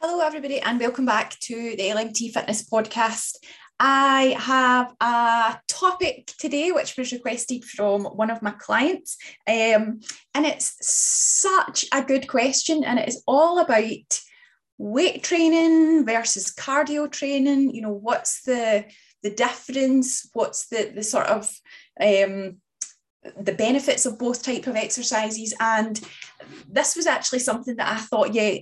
Hello, everybody, and welcome back to the LMT Fitness Podcast. I have a topic today which was requested from one of my clients, um, and it's such a good question, and it is all about weight training versus cardio training. You know, what's the the difference? What's the the sort of um, the benefits of both type of exercises? And this was actually something that I thought, yeah,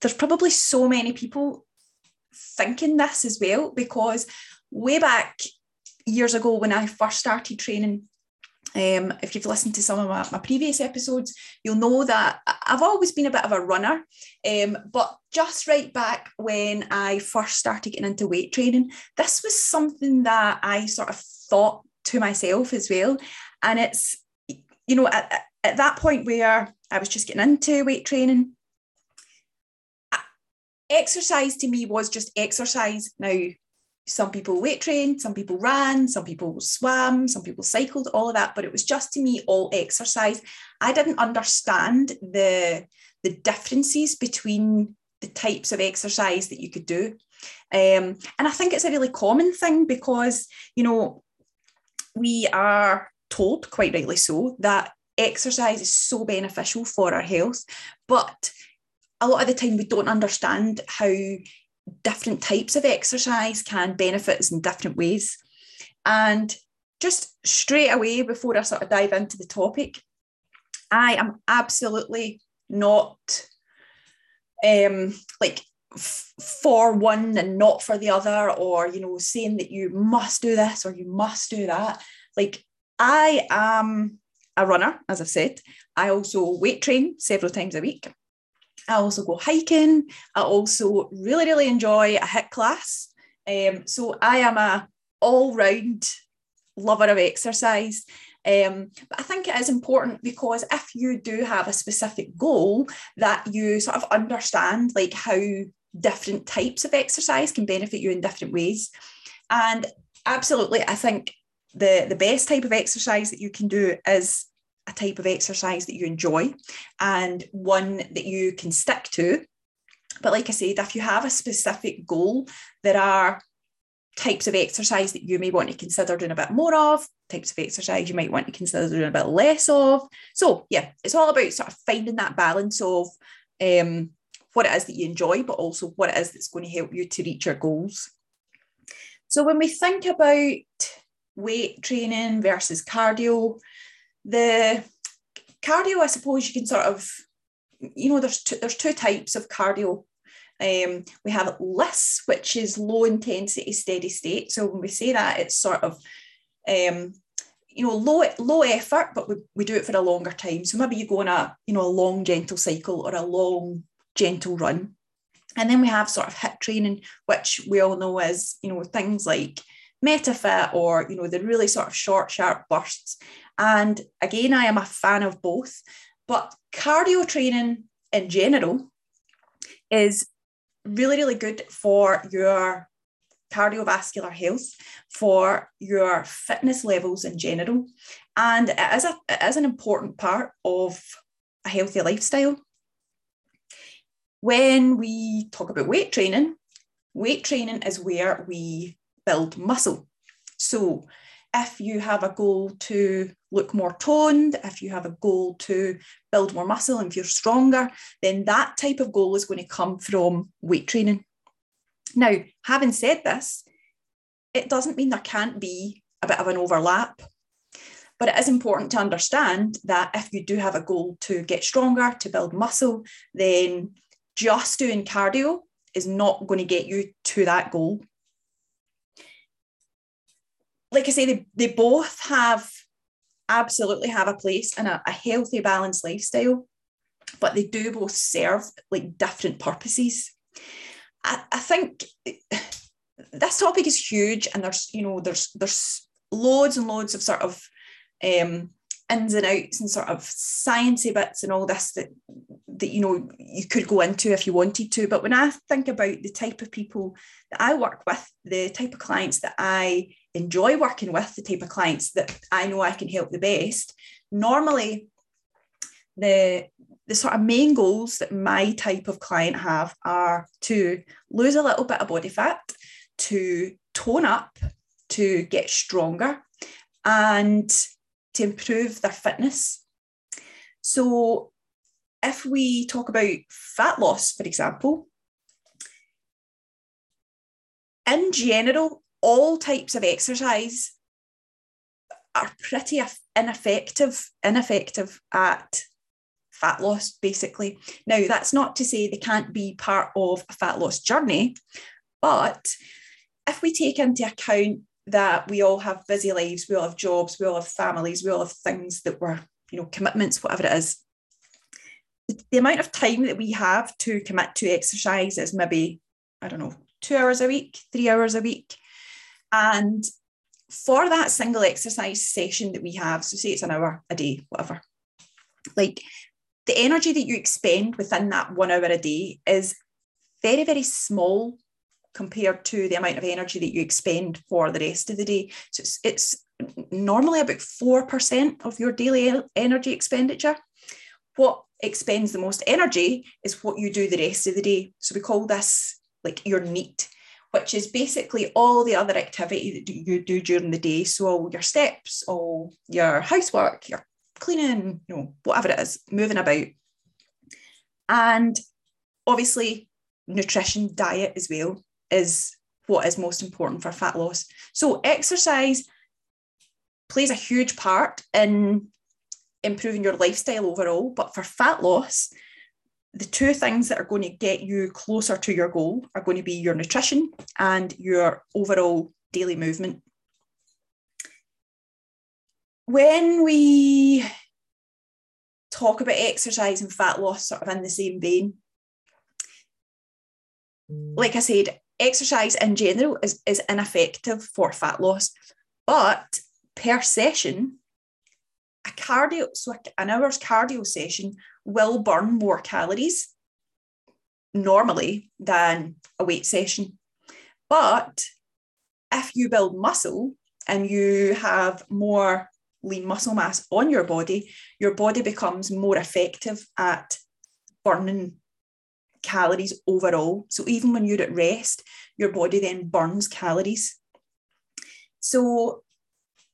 there's probably so many people thinking this as well because way back years ago when I first started training, um, if you've listened to some of my, my, previous episodes, you'll know that I've always been a bit of a runner. Um, but just right back when I first started getting into weight training, this was something that I sort of thought to myself as well. And it's, you know, at, at that point where I was just getting into weight training, exercise to me was just exercise. Now, some people weight trained, some people ran, some people swam, some people cycled, all of that, but it was just to me all exercise. I didn't understand the, the differences between the types of exercise that you could do. Um, and I think it's a really common thing because, you know, we are told, quite rightly so, that exercise is so beneficial for our health. But a lot of the time we don't understand how different types of exercise can benefit us in different ways. And just straight away, before I sort of dive into the topic, I am absolutely not um, like f- for one and not for the other, or you know, saying that you must do this or you must do that. Like I am a runner, as I've said. I also weight train several times a week. I also go hiking. I also really, really enjoy a HIIT class. Um, so I am a all-round lover of exercise. Um, but I think it is important because if you do have a specific goal, that you sort of understand like how different types of exercise can benefit you in different ways. And absolutely, I think the the best type of exercise that you can do is a type of exercise that you enjoy and one that you can stick to. But like I said, if you have a specific goal, there are types of exercise that you may want to consider doing a bit more of, types of exercise you might want to consider doing a bit less of. So, yeah, it's all about sort of finding that balance of um, what it is that you enjoy, but also what it is that's going to help you to reach your goals. So, when we think about weight training versus cardio, the cardio, I suppose you can sort of, you know, there's two, there's two types of cardio. Um, we have LISS, which is low intensity steady state. So when we say that, it's sort of, um, you know, low low effort, but we, we do it for a longer time. So maybe you go on a, you know, a long gentle cycle or a long gentle run. And then we have sort of HIIT training, which we all know is, you know, things like MetaFit or, you know, the really sort of short, sharp bursts. And again, I am a fan of both, but cardio training in general is really, really good for your cardiovascular health, for your fitness levels in general. And it is, a, it is an important part of a healthy lifestyle. When we talk about weight training, weight training is where we build muscle. So if you have a goal to look more toned, if you have a goal to build more muscle and feel stronger, then that type of goal is going to come from weight training. Now, having said this, it doesn't mean there can't be a bit of an overlap. But it is important to understand that if you do have a goal to get stronger, to build muscle, then just doing cardio is not going to get you to that goal like I say, they, they both have absolutely have a place in a, a healthy, balanced lifestyle, but they do both serve like different purposes. I, I think this topic is huge, and there's you know there's there's loads and loads of sort of um, ins and outs and sort of sciencey bits and all this that that you know you could go into if you wanted to. But when I think about the type of people that I work with, the type of clients that I enjoy working with, the type of clients that I know I can help the best, normally the the sort of main goals that my type of client have are to lose a little bit of body fat, to tone up, to get stronger, and to improve their fitness. So, if we talk about fat loss, for example, in general, all types of exercise are pretty ineffective, ineffective at fat loss, basically. Now, that's not to say they can't be part of a fat loss journey, but if we take into account that we all have busy lives, we all have jobs, we all have families, we all have things that we're, you know, commitments, whatever it is, the amount of time that we have to commit to exercise is maybe, I don't know, two hours a week, three hours a week. And for that single exercise session that we have, so say it's an hour a day, whatever, like the energy that you expend within that one hour a day is very, very small compared to the amount of energy that you expend for the rest of the day. So it's, it's normally about 4% of your daily energy expenditure. What expends the most energy is what you do the rest of the day. So we call this like your NEAT, which is basically all the other activity that you do during the day. So all your steps, all your housework, your cleaning, you know, whatever it is, moving about. And obviously, nutrition, diet as well is what is most important for fat loss. So, exercise plays a huge part in improving your lifestyle overall. But for fat loss, the two things that are going to get you closer to your goal are going to be your nutrition and your overall daily movement. When we talk about exercise and fat loss sort of in the same vein, mm. like I said, exercise in general is, is ineffective for fat loss, but per session, a cardio, so an hour's cardio session will burn more calories normally than a weight session. But if you build muscle and you have more lean muscle mass on your body, your body becomes more effective at burning calories overall. So even when you're at rest, your body then burns calories. So,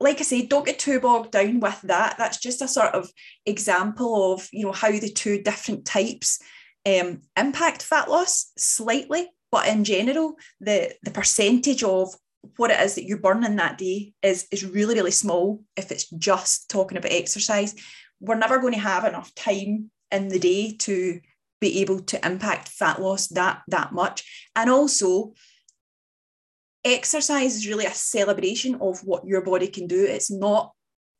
like I said, don't get too bogged down with that. That's just a sort of example of you know how the two different types um, impact fat loss slightly, but in general, the the percentage of what it is that you burn in that day is is really really small if it's just talking about exercise we're never going to have enough time in the day to be able to impact fat loss that that much and also exercise is really a celebration of what your body can do. It's not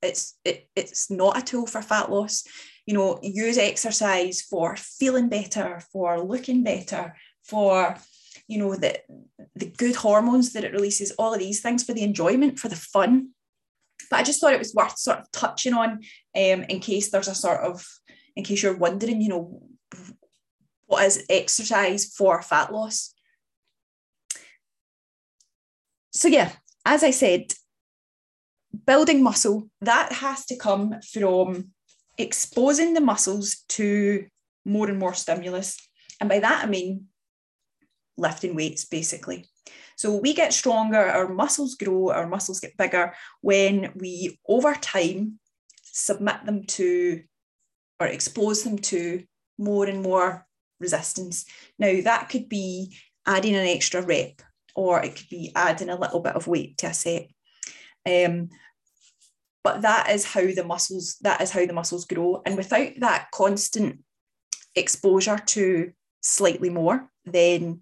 it's it, it's not a tool for fat loss. You know use exercise for feeling better for looking better for you know the the good hormones that it releases all of these things for the enjoyment for the fun. But i just thought it was worth sort of touching on um, in case there's a sort of in case you're wondering you know what is exercise for fat loss so yeah as i said building muscle that has to come from exposing the muscles to more and more stimulus and by that i mean lifting weights basically. So we get stronger, our muscles grow, our muscles get bigger when we over time submit them to or expose them to more and more resistance. Now that could be adding an extra rep or it could be adding a little bit of weight to a set. Um, but that is how the muscles that is how the muscles grow and without that constant exposure to slightly more then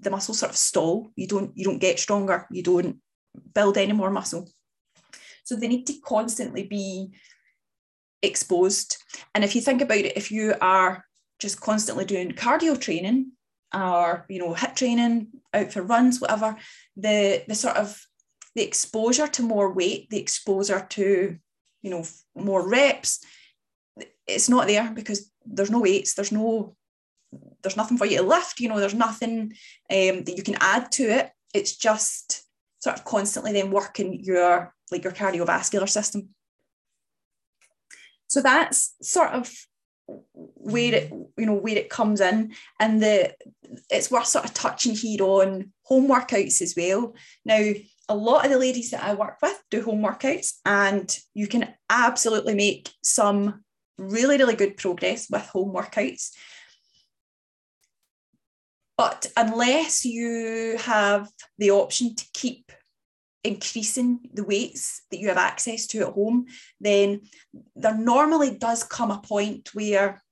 the muscles sort of stall. You don't you don't get stronger. You don't build any more muscle. So they need to constantly be exposed. And if you think about it, if you are just constantly doing cardio training or you know HIIT training out for runs, whatever, the the sort of the exposure to more weight, the exposure to you know more reps, it's not there because there's no weights, there's no there's nothing for you to lift, you know, there's nothing um, that you can add to it. It's just sort of constantly then working your like your cardiovascular system. So that's sort of where it you know where it comes in. And the it's worth sort of touching here on home workouts as well. Now a lot of the ladies that i work with do home workouts and you can absolutely make some really really good progress with home workouts. But unless you have the option to keep increasing the weights that you have access to at home, then there normally does come a point where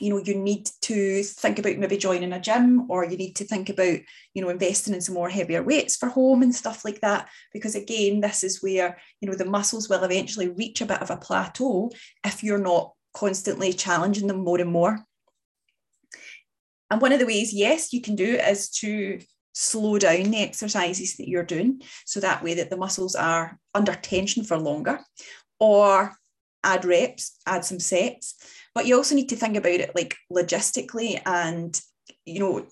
you know you need to think about maybe joining a gym or you need to think about you know investing in some more heavier weights for home and stuff like that. Because again this is where you know the muscles will eventually reach a bit of a plateau if you're not constantly challenging them more and more. And one of the ways yes you can do is to slow down the exercises that you're doing so that way that the muscles are under tension for longer or add reps add some sets but you also need to think about it like logistically and you know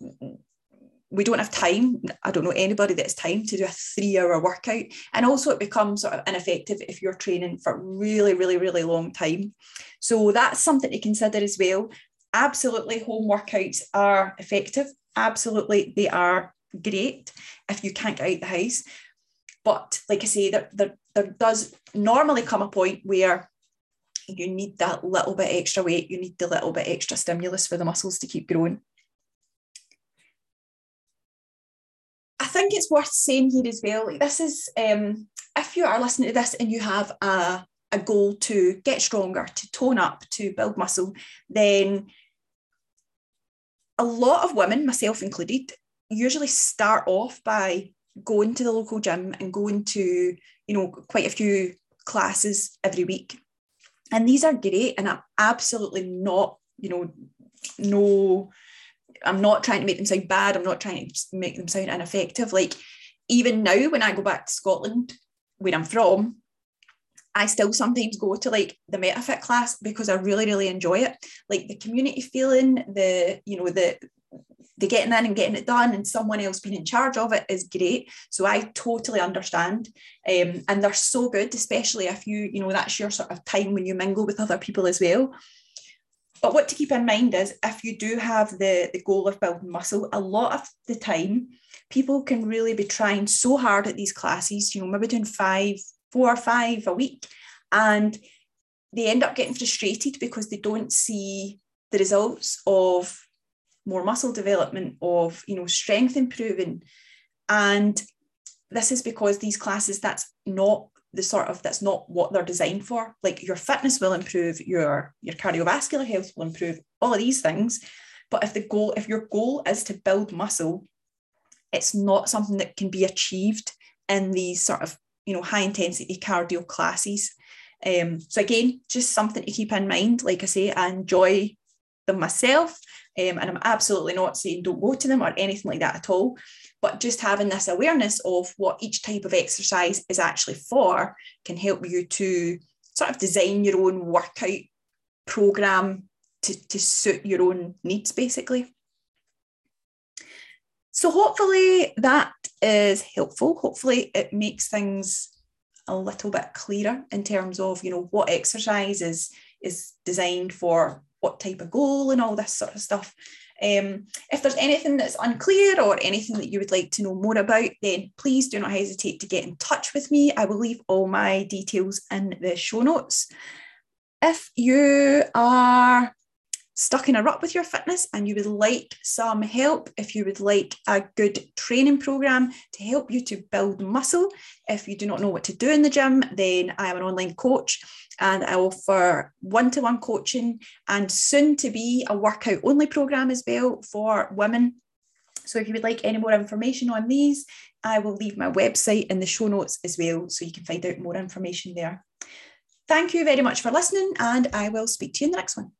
we don't have time. I don't know anybody that's time to do a three hour workout. And also, it becomes sort of ineffective if you're training for really, really, really long time. So, that's something to consider as well. Absolutely, home workouts are effective. Absolutely, they are great if you can't get out the house. But like I say, there, there, there does normally come a point where you need that little bit extra weight, you need the little bit extra stimulus for the muscles to keep growing. I think it's worth saying here as well, like this is um, if you are listening to this and you have a, a goal to get stronger, to tone up, to build muscle, then a lot of women, myself included, usually start off by going to the local gym and going to, you know, quite a few classes every week. And these are great. And I'm absolutely not, you know, no, I'm not trying to make them sound bad. I'm not trying to make them sound ineffective. Like even now, when I go back to Scotland, where I'm from, I still sometimes go to like the MetaFit class because I really, really enjoy it. Like the community feeling, the, you know, the the getting in and getting it done and someone else being in charge of it is great. So I totally understand. Um, and they're so good, especially if you, you know, that's your sort of time when you mingle with other people as well. But what to keep in mind is if you do have the, the goal of building muscle, a lot of the time people can really be trying so hard at these classes, you know, maybe doing five, four or five a week. And they end up getting frustrated because they don't see the results of more muscle development, of you know strength improving, and this is because these classes that's not the sort of that's not what they're designed for. Like your fitness will improve, your your cardiovascular health will improve, all of these things. But if the goal, if your goal is to build muscle, it's not something that can be achieved in these sort of you know high intensity cardio classes. Um, so again, just something to keep in mind. Like I say, I enjoy them myself. Um, and I'm absolutely not saying don't go to them or anything like that at all. But just having this awareness of what each type of exercise is actually for can help you to sort of design your own workout program to, to suit your own needs, basically. So hopefully that is helpful. Hopefully it makes things a little bit clearer in terms of you know what exercise is is designed for what type of goal and all this sort of stuff. Um, if there's anything that's unclear or anything that you would like to know more about, then please do not hesitate to get in touch with me. I will leave all my details in the show notes. If you are stuck in a rut with your fitness and you would like some help, if you would like a good training program to help you to build muscle, if you do not know what to do in the gym, then I am an online coach and I offer one to one coaching and soon to be a workout only program as well for women. So if you would like any more information on these, I will leave my website in the show notes as well so you can find out more information there. Thank you very much for listening, and I will speak to you in the next one.